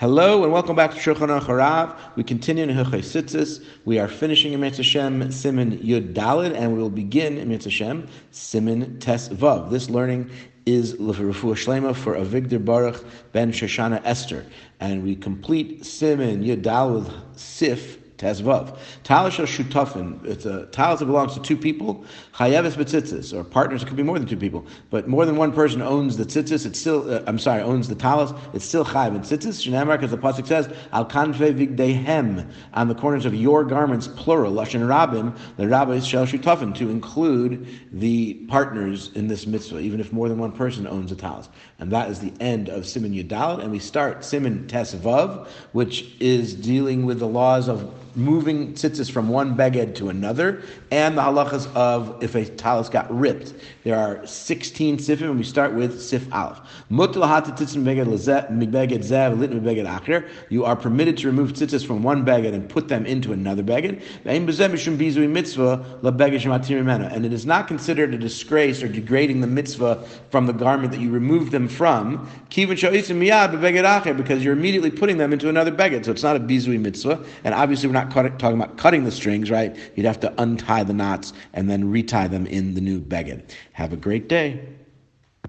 Hello and welcome back to Shulchan Harav. We continue in Hilchei Tzitzis. We are finishing in Mitzvah Shem Siman Yud Dalet, and we will begin in Mitzvah Shem Siman Tes Vav. This learning is Refuah Shlema for Avigdor Baruch ben Shoshana Esther, and we complete Siman Yud Dalet with Sif Tes Vav. Talis shutafin. It's a talis that belongs to two people. Chayeves betzitzis, or partners. It could be more than two people, but more than one person owns the tzitzis. It's still. Uh, I'm sorry, owns the talis. It's still chayev and tzitzis. Shenamar, because the pasuk says al kanfe vigdehem on the corners of your garments, plural. Lashon rabim. The rabbis shall shutafin to include the partners in this mitzvah, even if more than one person owns a talis. And that is the end of Siman Yudal, and we start Siman Tesvav, which is dealing with the laws of moving tzitzis from one beged to another, and the halachas of if a talis got ripped. There are 16 sifim, and we start with sif aleph. You are permitted to remove tzitzis from one beged and put them into another beged. And it is not considered a disgrace or degrading the mitzvah from the garment that you removed them from, because you're immediately putting them into another beged. So it's not a bizui mitzvah, and obviously we're not not talking about cutting the strings, right? You'd have to untie the knots and then retie them in the new beged. Have a great day.